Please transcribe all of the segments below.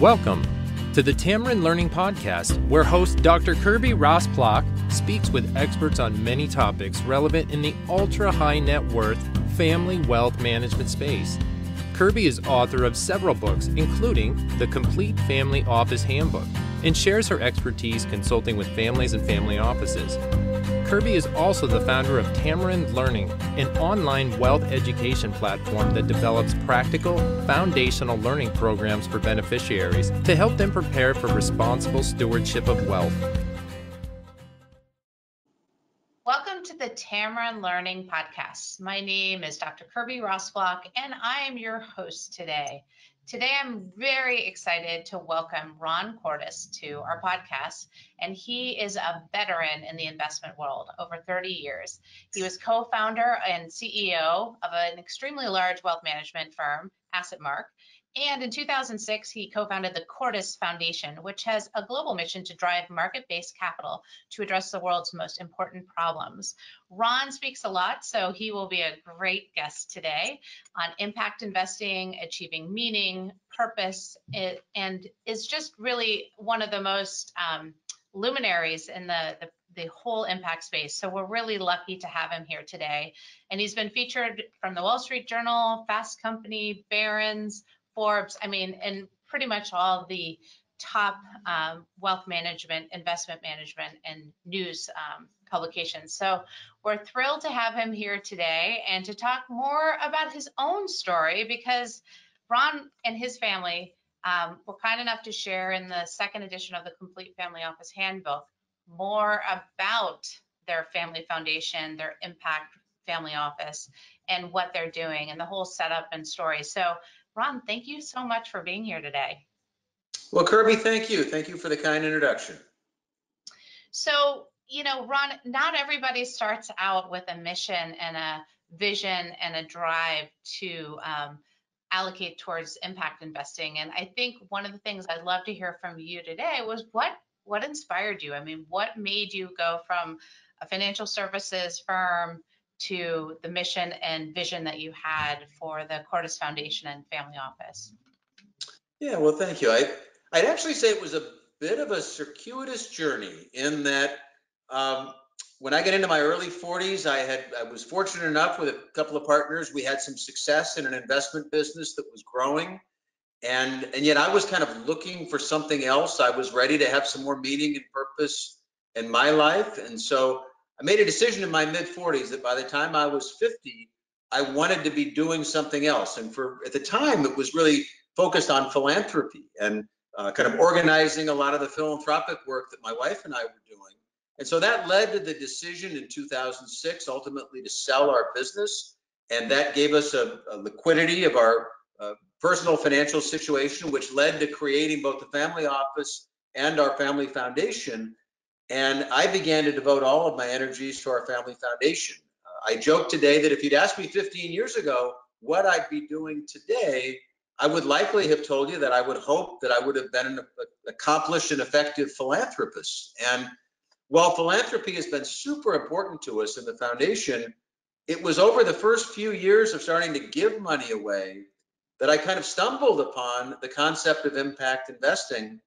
Welcome to the Tamarind Learning Podcast, where host Dr. Kirby Rosplock speaks with experts on many topics relevant in the ultra high net worth family wealth management space. Kirby is author of several books, including The Complete Family Office Handbook, and shares her expertise consulting with families and family offices. Kirby is also the founder of Tamarind Learning, an online wealth education platform that develops practical, foundational learning programs for beneficiaries to help them prepare for responsible stewardship of wealth. Welcome to the Tamarind Learning Podcast. My name is Dr. Kirby Rosplock, and I am your host today. Today, I'm very excited to welcome Ron Cordes to our podcast, and he is a veteran in the investment world over 30 years. He was co founder and CEO of an extremely large wealth management firm, AssetMark, and in 2006, he co founded the Cordes Foundation, which has a global mission to drive market based capital to address the world's most important problems. Ron speaks a lot, so he will be a great guest today on impact investing, achieving meaning, purpose, and is just really one of the most um, luminaries in the, the the whole impact space. So we're really lucky to have him here today. And he's been featured from the Wall Street Journal, Fast Company, Barron's, Forbes, I mean, and pretty much all the top um, wealth management, investment management, and news um, publications. So we're thrilled to have him here today and to talk more about his own story because Ron and his family um, were kind enough to share in the second edition of the Complete Family Office Handbook more about their family foundation, their impact family office, and what they're doing and the whole setup and story. So Ron, thank you so much for being here today. Well, Kirby, thank you. Thank you for the kind introduction. So, you know, Ron, not everybody starts out with a mission and a vision and a drive to um, allocate towards impact investing. And I think one of the things I'd love to hear from you today was what what inspired you? I mean, what made you go from a financial services firm to the mission and vision that you had for the Cordes Foundation and Family Office. Yeah, well, thank you. I, I'd actually say it was a bit of a circuitous journey in that um, when I got into my early 40s, I had I was fortunate enough with a couple of partners. We had some success in an investment business that was growing, and and yet I was kind of looking for something else. I was ready to have some more meaning and purpose in my life, and so I made a decision in my mid 40s that by the time I was 50, I wanted to be doing something else. And for at the time, it was really focused on philanthropy and uh, kind of organizing a lot of the philanthropic work that my wife and I were doing. And so that led to the decision in 2006 ultimately to sell our business. And that gave us a, a liquidity of our uh, personal financial situation, which led to creating both the family office and our family foundation and I began to devote all of my energies to our family foundation. Uh, I joke today that if you'd asked me 15 years ago what I'd be doing today, I would likely have told you that I would hope that I would have been an accomplished and effective philanthropist. And while philanthropy has been super important to us in the foundation, it was over the first few years of starting to give money away that I kind of stumbled upon the concept of impact investing.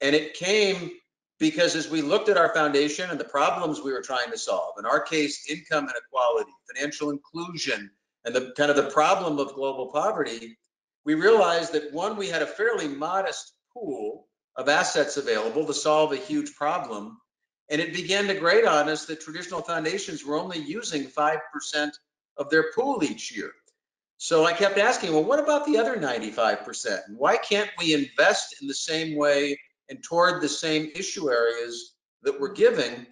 And it came because as we looked at our foundation and the problems we were trying to solve, in our case, income inequality, financial inclusion, and the kind of the problem of global poverty, we realized that one, we had a fairly modest pool of assets available to solve a huge problem. And it began to grate on us that traditional foundations were only using 5% of their pool each year. So I kept asking, well, what about the other 95%? Why can't we invest in the same way and toward the same issue areas that we're giving.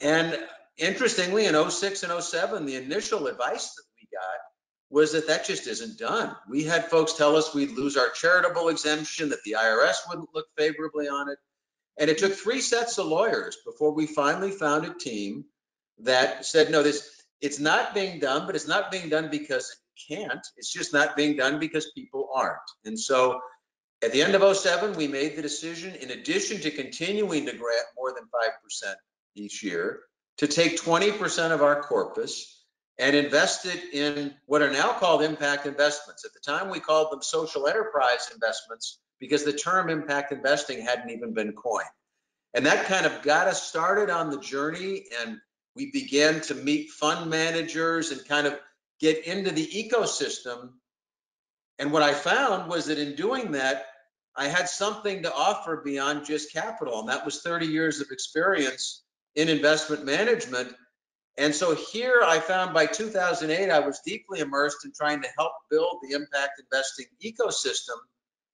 And interestingly, in 06 and 07, the initial advice that we got was that that just isn't done. We had folks tell us we'd lose our charitable exemption, that the IRS wouldn't look favorably on it. And it took three sets of lawyers before we finally found a team that said, no, this it's not being done, but it's not being done because it can't. It's just not being done because people aren't. And so at the end of 07, we made the decision, in addition to continuing to grant more than 5% each year, to take 20% of our corpus and invest it in what are now called impact investments. At the time, we called them social enterprise investments because the term impact investing hadn't even been coined. And that kind of got us started on the journey. And we began to meet fund managers and kind of get into the ecosystem. And what I found was that in doing that, I had something to offer beyond just capital. And that was 30 years of experience in investment management. And so here I found by 2008, I was deeply immersed in trying to help build the impact investing ecosystem.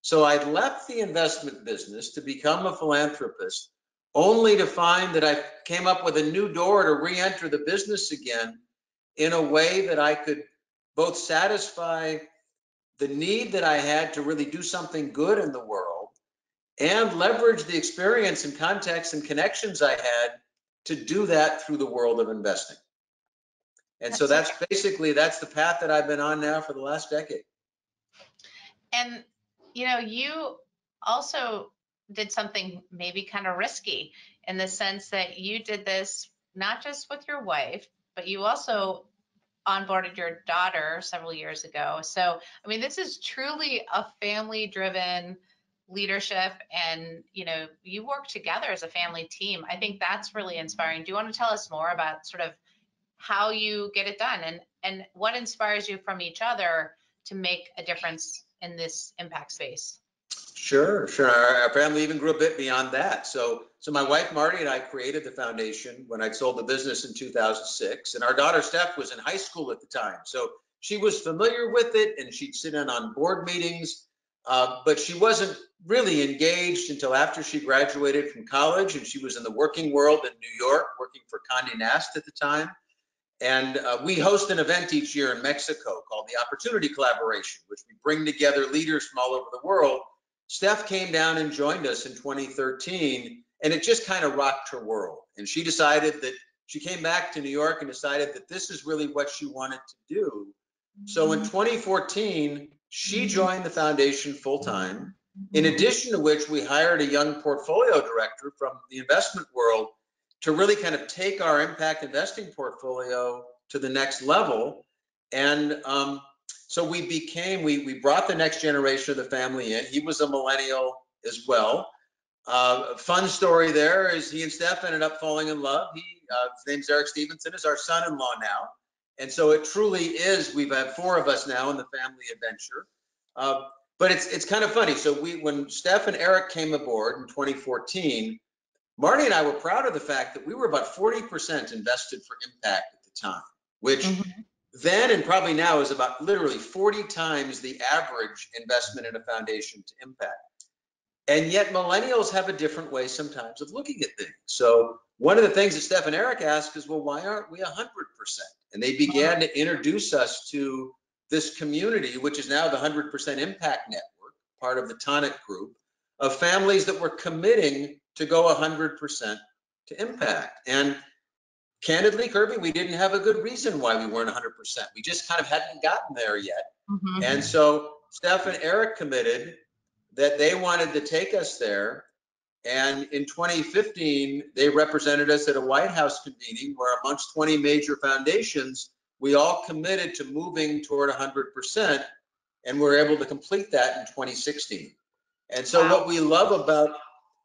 So I left the investment business to become a philanthropist, only to find that I came up with a new door to re-enter the business again in a way that I could both satisfy the need that I had to really do something good in the world and leverage the experience and context and connections I had to do that through the world of investing. And that's so that's basically that's the path that I've been on now for the last decade. And you know, you also did something maybe kind of risky in the sense that you did this not just with your wife, but you also onboarded your daughter several years ago. So, I mean, this is truly a family driven leadership and you know you work together as a family team. I think that's really inspiring. Do you want to tell us more about sort of how you get it done and and what inspires you from each other to make a difference in this impact space sure sure our, our family even grew a bit beyond that so so my wife marty and i created the foundation when i sold the business in 2006 and our daughter steph was in high school at the time so she was familiar with it and she'd sit in on board meetings uh, but she wasn't really engaged until after she graduated from college and she was in the working world in New York, working for Condé Nast at the time. And uh, we host an event each year in Mexico called the Opportunity Collaboration, which we bring together leaders from all over the world. Steph came down and joined us in 2013, and it just kind of rocked her world. And she decided that she came back to New York and decided that this is really what she wanted to do. So in mm-hmm. 2014, she mm-hmm. joined the foundation full time. In mm-hmm. addition to which, we hired a young portfolio director from the investment world to really kind of take our impact investing portfolio to the next level. And um, so we became, we, we brought the next generation of the family in. He was a millennial as well. Uh, fun story there is he and Steph ended up falling in love. He, uh, his name's Eric Stevenson, is our son-in-law now. And so it truly is, we've had four of us now in the family adventure. Uh, but it's it's kind of funny. So we when Steph and Eric came aboard in 2014, Marty and I were proud of the fact that we were about 40% invested for impact at the time, which mm-hmm. Then and probably now is about literally 40 times the average investment in a foundation to impact. And yet millennials have a different way sometimes of looking at things. So one of the things that Steph and Eric asked is, well, why aren't we 100%? And they began to introduce us to this community, which is now the 100% Impact Network, part of the Tonic Group, of families that were committing to go 100% to impact. And candidly, Kirby, we didn't have a good reason why we weren't 100%. We just kind of hadn't gotten there yet. Mm-hmm. And so Steph and Eric committed that they wanted to take us there. And in 2015, they represented us at a White House convening where amongst 20 major foundations, we all committed to moving toward 100%, and we're able to complete that in 2016. And so, wow. what we love about,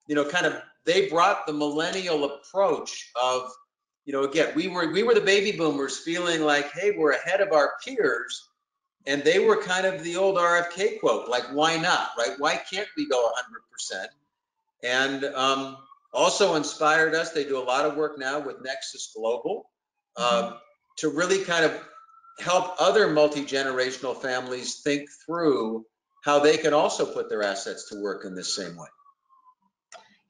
you know, kind of they brought the millennial approach of, you know, again, we were we were the baby boomers feeling like, hey, we're ahead of our peers, and they were kind of the old RFK quote, like, why not, right? Why can't we go 100%? And um, also inspired us. They do a lot of work now with Nexus Global. Mm-hmm. Um, to really kind of help other multi-generational families think through how they can also put their assets to work in this same way.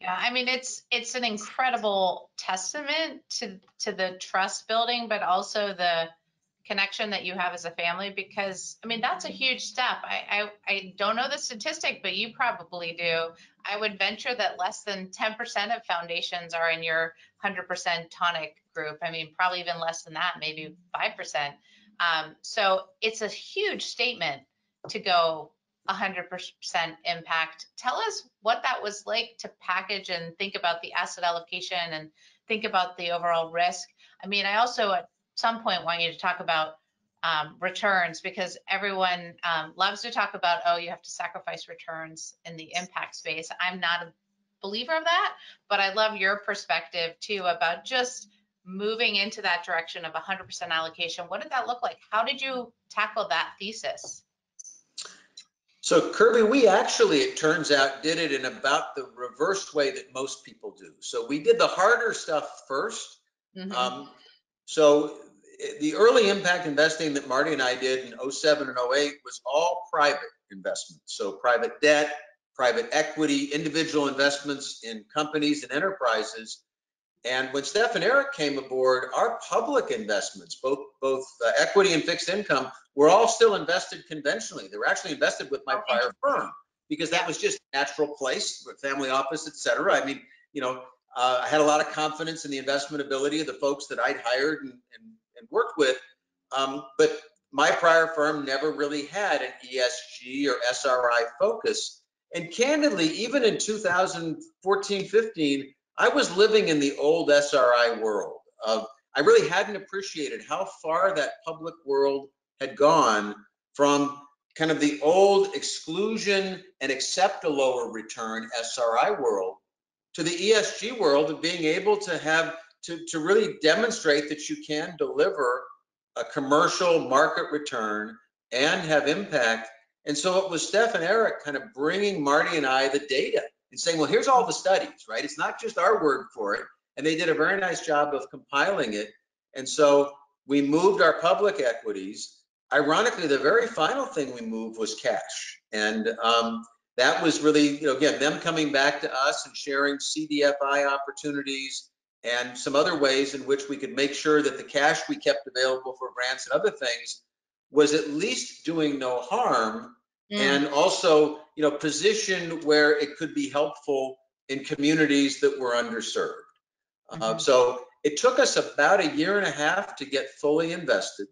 Yeah, I mean it's it's an incredible testament to to the trust building, but also the connection that you have as a family because I mean that's a huge step. I, I I don't know the statistic, but you probably do. I would venture that less than 10% of foundations are in your 100% tonic group. I mean, probably even less than that, maybe 5%. Um, so it's a huge statement to go 100% impact. Tell us what that was like to package and think about the asset allocation and think about the overall risk. I mean, I also at some point want you to talk about um, returns because everyone um, loves to talk about, oh, you have to sacrifice returns in the impact space. I'm not a believer of that, but I love your perspective too about just moving into that direction of 100% allocation. What did that look like? How did you tackle that thesis? So Kirby, we actually, it turns out, did it in about the reversed way that most people do. So we did the harder stuff 1st mm-hmm. um, so the early impact investing that Marty and I did in 07 and 08 was all private investments. So private debt, private equity, individual investments in companies and enterprises. And when Steph and Eric came aboard, our public investments, both both uh, equity and fixed income, were all still invested conventionally. They were actually invested with my prior firm because that was just natural place, family office, et cetera. I mean, you know, uh, I had a lot of confidence in the investment ability of the folks that I'd hired and, and and worked with. Um, but my prior firm never really had an ESG or SRI focus. And candidly, even in 2014, 15, I was living in the old SRI world of I really hadn't appreciated how far that public world had gone from kind of the old exclusion and accept a lower return SRI world to the ESG world of being able to have to, to really demonstrate that you can deliver a commercial market return and have impact. And so it was Steph and Eric kind of bringing Marty and I the data and saying, well, here's all the studies, right? It's not just our word for it. And they did a very nice job of compiling it. And so we moved our public equities. Ironically, the very final thing we moved was cash. And um, that was really, you know, again, them coming back to us and sharing CDFI opportunities, and some other ways in which we could make sure that the cash we kept available for grants and other things was at least doing no harm mm. and also you know positioned where it could be helpful in communities that were underserved mm-hmm. uh, so it took us about a year and a half to get fully invested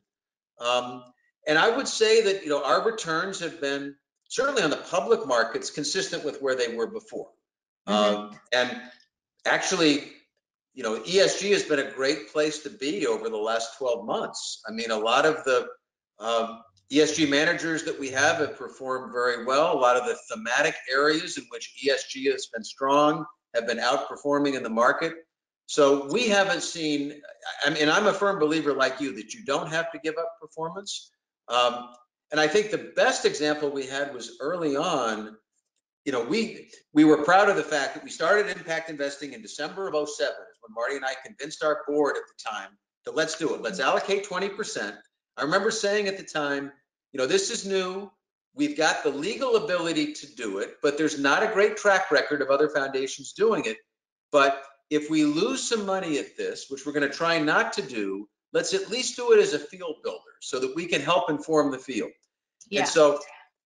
um, and i would say that you know our returns have been certainly on the public markets consistent with where they were before mm-hmm. um, and actually you know, ESG has been a great place to be over the last 12 months. I mean, a lot of the um, ESG managers that we have have performed very well. A lot of the thematic areas in which ESG has been strong have been outperforming in the market. So we haven't seen, I mean, I'm a firm believer like you that you don't have to give up performance. Um, and I think the best example we had was early on you know, we we were proud of the fact that we started impact investing in December of 07 when Marty and I convinced our board at the time to let's do it. Let's allocate 20%. I remember saying at the time, you know, this is new. We've got the legal ability to do it, but there's not a great track record of other foundations doing it. But if we lose some money at this, which we're going to try not to do, let's at least do it as a field builder so that we can help inform the field. Yeah. And so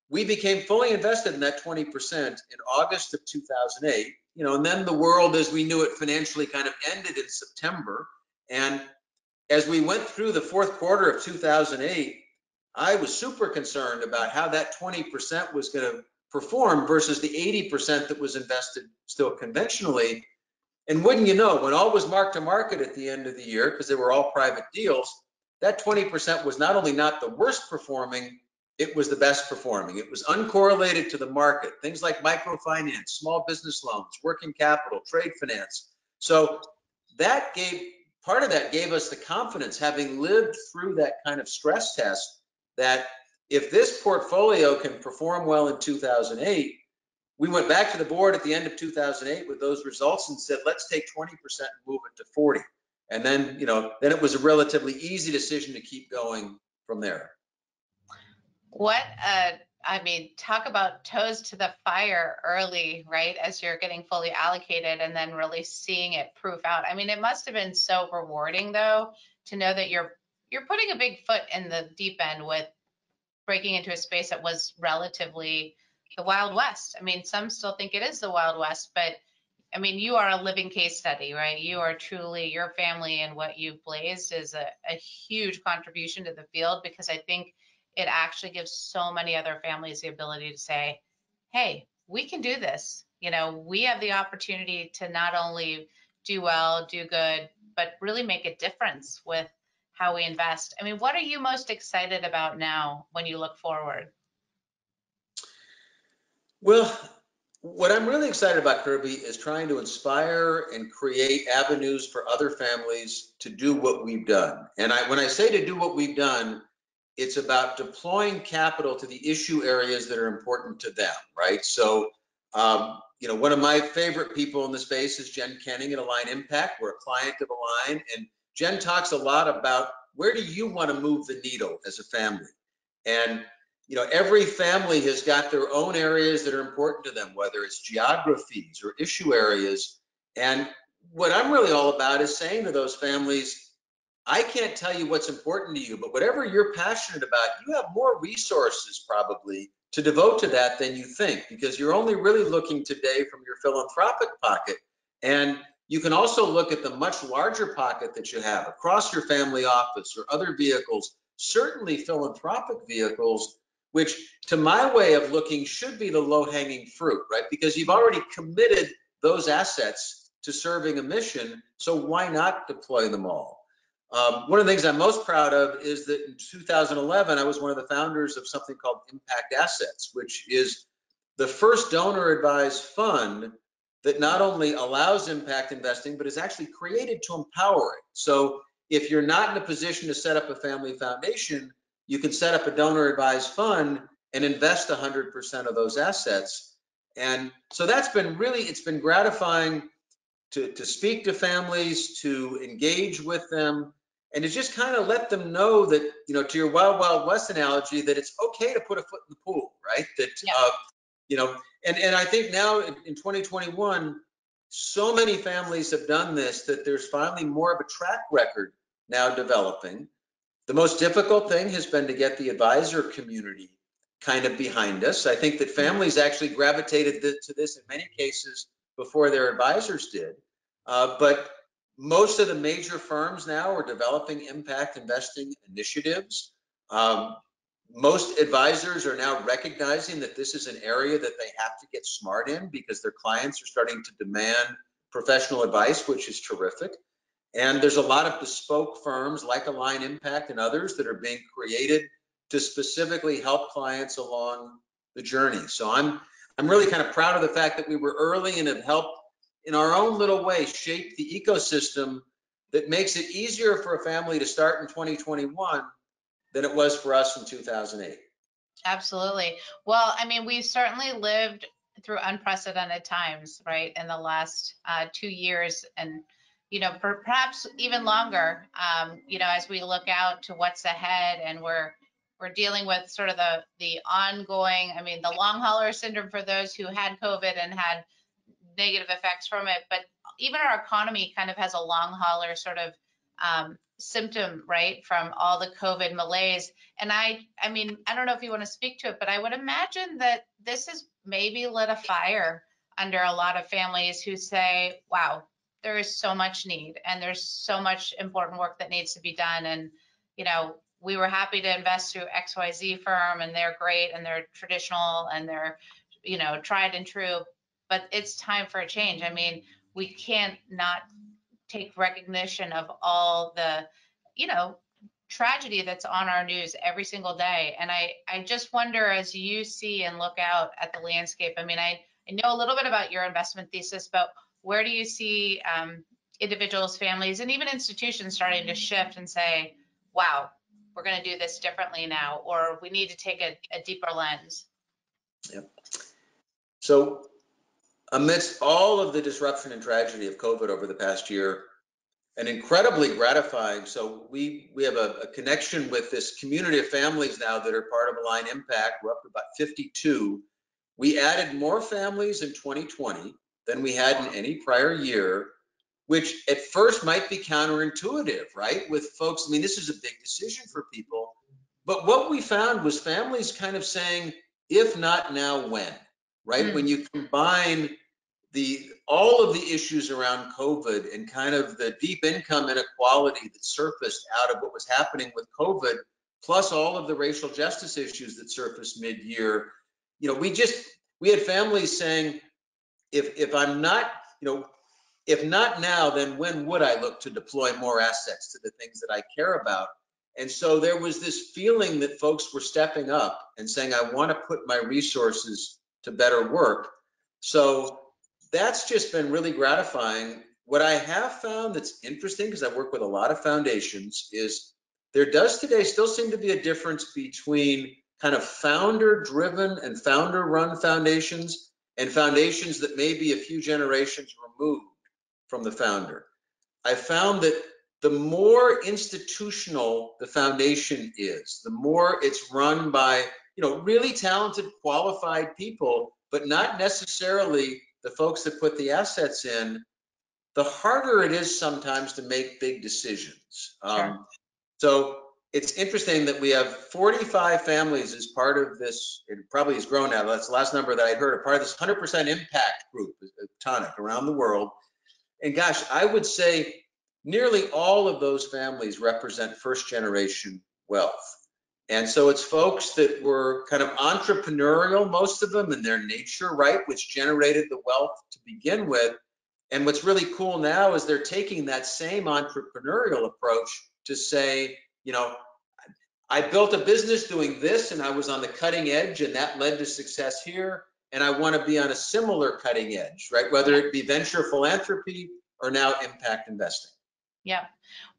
we became fully invested in that 20% in August of 2008. You know, and then the world as we knew it financially kind of ended in September. And as we went through the fourth quarter of 2008, I was super concerned about how that 20% was going to perform versus the 80% that was invested still conventionally. And wouldn't you know, when all was marked to market at the end of the year, because they were all private deals, that 20% was not only not the worst performing, it was the best performing. It was uncorrelated to the market. Things like microfinance, small business loans, working capital, trade finance. So that gave part of that gave us the confidence, having lived through that kind of stress test, that if this portfolio can perform well in 2008, we went back to the board at the end of 2008 with those results and said, let's take 20% and move it to 40. And then, you know, then it was a relatively easy decision to keep going from there. What uh I mean, talk about toes to the fire early, right? As you're getting fully allocated and then really seeing it proof out. I mean, it must have been so rewarding though to know that you're you're putting a big foot in the deep end with breaking into a space that was relatively the Wild West. I mean, some still think it is the Wild West, but I mean, you are a living case study, right? You are truly your family and what you've blazed is a, a huge contribution to the field because I think it actually gives so many other families the ability to say, hey, we can do this. You know, we have the opportunity to not only do well, do good, but really make a difference with how we invest. I mean, what are you most excited about now when you look forward? Well, what I'm really excited about, Kirby, is trying to inspire and create avenues for other families to do what we've done. And I, when I say to do what we've done, it's about deploying capital to the issue areas that are important to them, right? So, um, you know, one of my favorite people in the space is Jen Kenning at Align Impact. We're a client of Align, and Jen talks a lot about where do you want to move the needle as a family? And you know, every family has got their own areas that are important to them, whether it's geographies or issue areas. And what I'm really all about is saying to those families, I can't tell you what's important to you, but whatever you're passionate about, you have more resources probably to devote to that than you think, because you're only really looking today from your philanthropic pocket. And you can also look at the much larger pocket that you have across your family office or other vehicles, certainly philanthropic vehicles which to my way of looking should be the low hanging fruit, right? Because you've already committed those assets to serving a mission. So why not deploy them all? Um, one of the things I'm most proud of is that in 2011, I was one of the founders of something called Impact Assets, which is the first donor advised fund that not only allows impact investing, but is actually created to empower it. So if you're not in a position to set up a family foundation, you can set up a donor advised fund and invest 100% of those assets. And so that's been really, it's been gratifying to, to speak to families, to engage with them, and to just kind of let them know that, you know, to your Wild Wild West analogy, that it's okay to put a foot in the pool, right? That, yeah. uh, you know, and, and I think now in, in 2021, so many families have done this that there's finally more of a track record now developing the most difficult thing has been to get the advisor community kind of behind us. I think that families actually gravitated to this in many cases before their advisors did. Uh, but most of the major firms now are developing impact investing initiatives. Um, most advisors are now recognizing that this is an area that they have to get smart in because their clients are starting to demand professional advice, which is terrific. And there's a lot of bespoke firms like Align Impact and others that are being created to specifically help clients along the journey. So I'm I'm really kind of proud of the fact that we were early and have helped in our own little way shape the ecosystem that makes it easier for a family to start in 2021 than it was for us in 2008. Absolutely. Well, I mean, we've certainly lived through unprecedented times, right, in the last uh, two years, and you know, perhaps even longer, um, you know, as we look out to what's ahead and we're we're dealing with sort of the the ongoing, I mean, the long hauler syndrome for those who had COVID and had negative effects from it, but even our economy kind of has a long hauler sort of um, symptom, right, from all the COVID malaise. And I, I mean, I don't know if you want to speak to it, but I would imagine that this has maybe lit a fire under a lot of families who say, wow, there is so much need and there's so much important work that needs to be done. And, you know, we were happy to invest through XYZ firm and they're great and they're traditional and they're, you know, tried and true, but it's time for a change. I mean, we can't not take recognition of all the, you know, tragedy that's on our news every single day. And I, I just wonder as you see and look out at the landscape, I mean, I, I know a little bit about your investment thesis, but where do you see um, individuals, families, and even institutions starting to shift and say, wow, we're going to do this differently now, or we need to take a, a deeper lens? Yep. So, amidst all of the disruption and tragedy of COVID over the past year, and incredibly gratifying. So we we have a, a, connection with this community of families now that are part of Align Impact. We're up to about 52. We added more families in 2020 than we had in any prior year, which at first might be counterintuitive, right? With folks, I mean, this is a big decision for people. But what we found was families kind of saying, if not now, when, right? Mm. When you combine the all of the issues around COVID and kind of the deep income inequality that surfaced out of what was happening with COVID, plus all of the racial justice issues that surfaced mid-year, you know, we just we had families saying, if if I'm not, you know, if not now, then when would I look to deploy more assets to the things that I care about? And so there was this feeling that folks were stepping up and saying, I want to put my resources to better work. So that's just been really gratifying. What I have found that's interesting, because I work with a lot of foundations, is there does today still seem to be a difference between kind of founder driven and founder run foundations and foundations that may be a few generations removed from the founder. I found that the more institutional the foundation is, the more it's run by, you know, really talented, qualified people, but not necessarily the folks that put the assets in, the harder it is sometimes to make big decisions. Sure. Um, so it's interesting that we have 45 families as part of this. It probably has grown now. That's the last number that I heard. A part of this 100% impact group, Tonic, around the world. And gosh, I would say nearly all of those families represent first generation wealth. And so it's folks that were kind of entrepreneurial, most of them in their nature, right, which generated the wealth to begin with. And what's really cool now is they're taking that same entrepreneurial approach to say, you know, I built a business doing this and I was on the cutting edge and that led to success here. And I want to be on a similar cutting edge, right? Whether it be venture philanthropy or now impact investing. Yeah.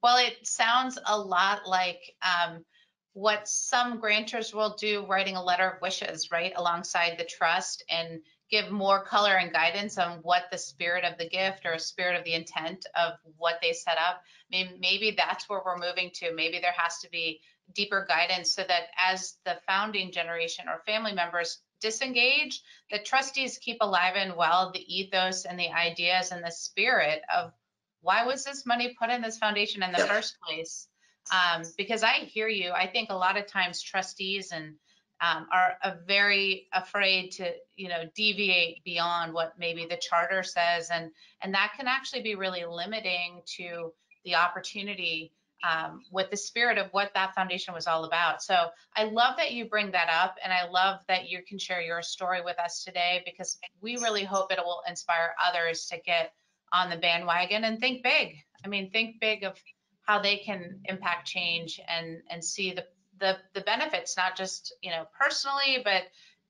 Well, it sounds a lot like um, what some grantors will do, writing a letter of wishes, right, alongside the trust and give more color and guidance on what the spirit of the gift or spirit of the intent of what they set up. Maybe, maybe that's where we're moving to. Maybe there has to be deeper guidance so that as the founding generation or family members disengage, the trustees keep alive and well the ethos and the ideas and the spirit of why was this money put in this foundation in the first place? Um, because I hear you. I think a lot of times trustees and um, are very afraid to, you know, deviate beyond what maybe the charter says, and and that can actually be really limiting to the opportunity um, with the spirit of what that foundation was all about. So I love that you bring that up, and I love that you can share your story with us today because we really hope it will inspire others to get on the bandwagon and think big. I mean, think big of how they can impact change and and see the the the benefits not just you know personally but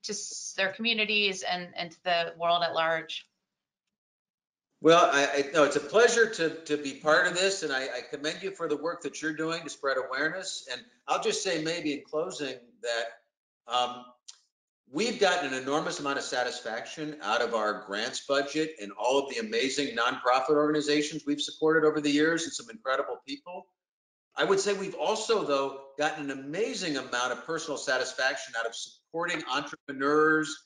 to their communities and and to the world at large. Well i, I no it's a pleasure to to be part of this and I, I commend you for the work that you're doing to spread awareness. And i'll just say maybe in closing that um, we've gotten an enormous amount of satisfaction out of our grants budget and all of the amazing nonprofit organizations we've supported over the years and some incredible people I would say we've also, though, gotten an amazing amount of personal satisfaction out of supporting entrepreneurs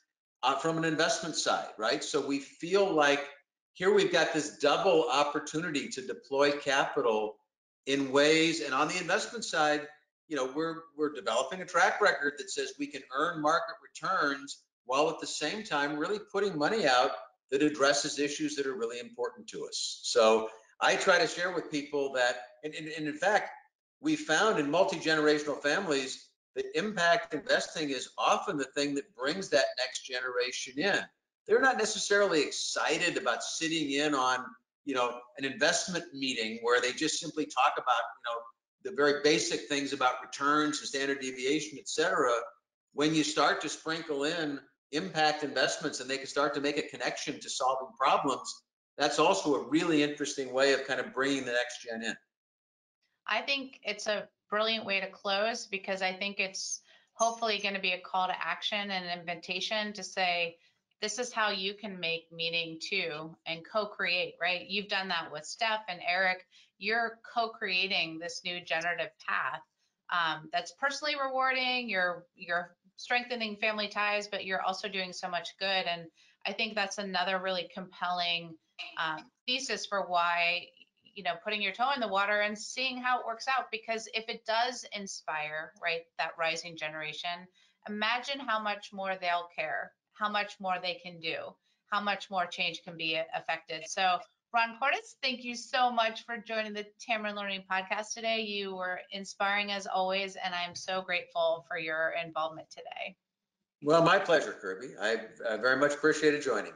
uh, from an investment side, right? So we feel like here we've got this double opportunity to deploy capital in ways, and on the investment side, you know, we're we're developing a track record that says we can earn market returns while at the same time really putting money out that addresses issues that are really important to us. So I try to share with people that, and, and, and in fact, we found in multi-generational families that impact investing is often the thing that brings that next generation in. They're not necessarily excited about sitting in on, you know, an investment meeting where they just simply talk about, you know, the very basic things about returns and standard deviation, et cetera. When you start to sprinkle in impact investments and they can start to make a connection to solving problems, that's also a really interesting way of kind of bringing the next gen in. I think it's a brilliant way to close because I think it's hopefully going to be a call to action and an invitation to say, this is how you can make meaning too and co-create, right? You've done that with Steph and Eric. You're co-creating this new generative path um, that's personally rewarding. You're you're strengthening family ties, but you're also doing so much good. And I think that's another really compelling um, thesis for why you know putting your toe in the water and seeing how it works out because if it does inspire right that rising generation imagine how much more they'll care how much more they can do how much more change can be affected. So ron cordes thank you so much for joining the tamarind learning podcast today. You were inspiring as always and i'm so grateful for your involvement today. Well my pleasure kirby. I, I very much appreciated joining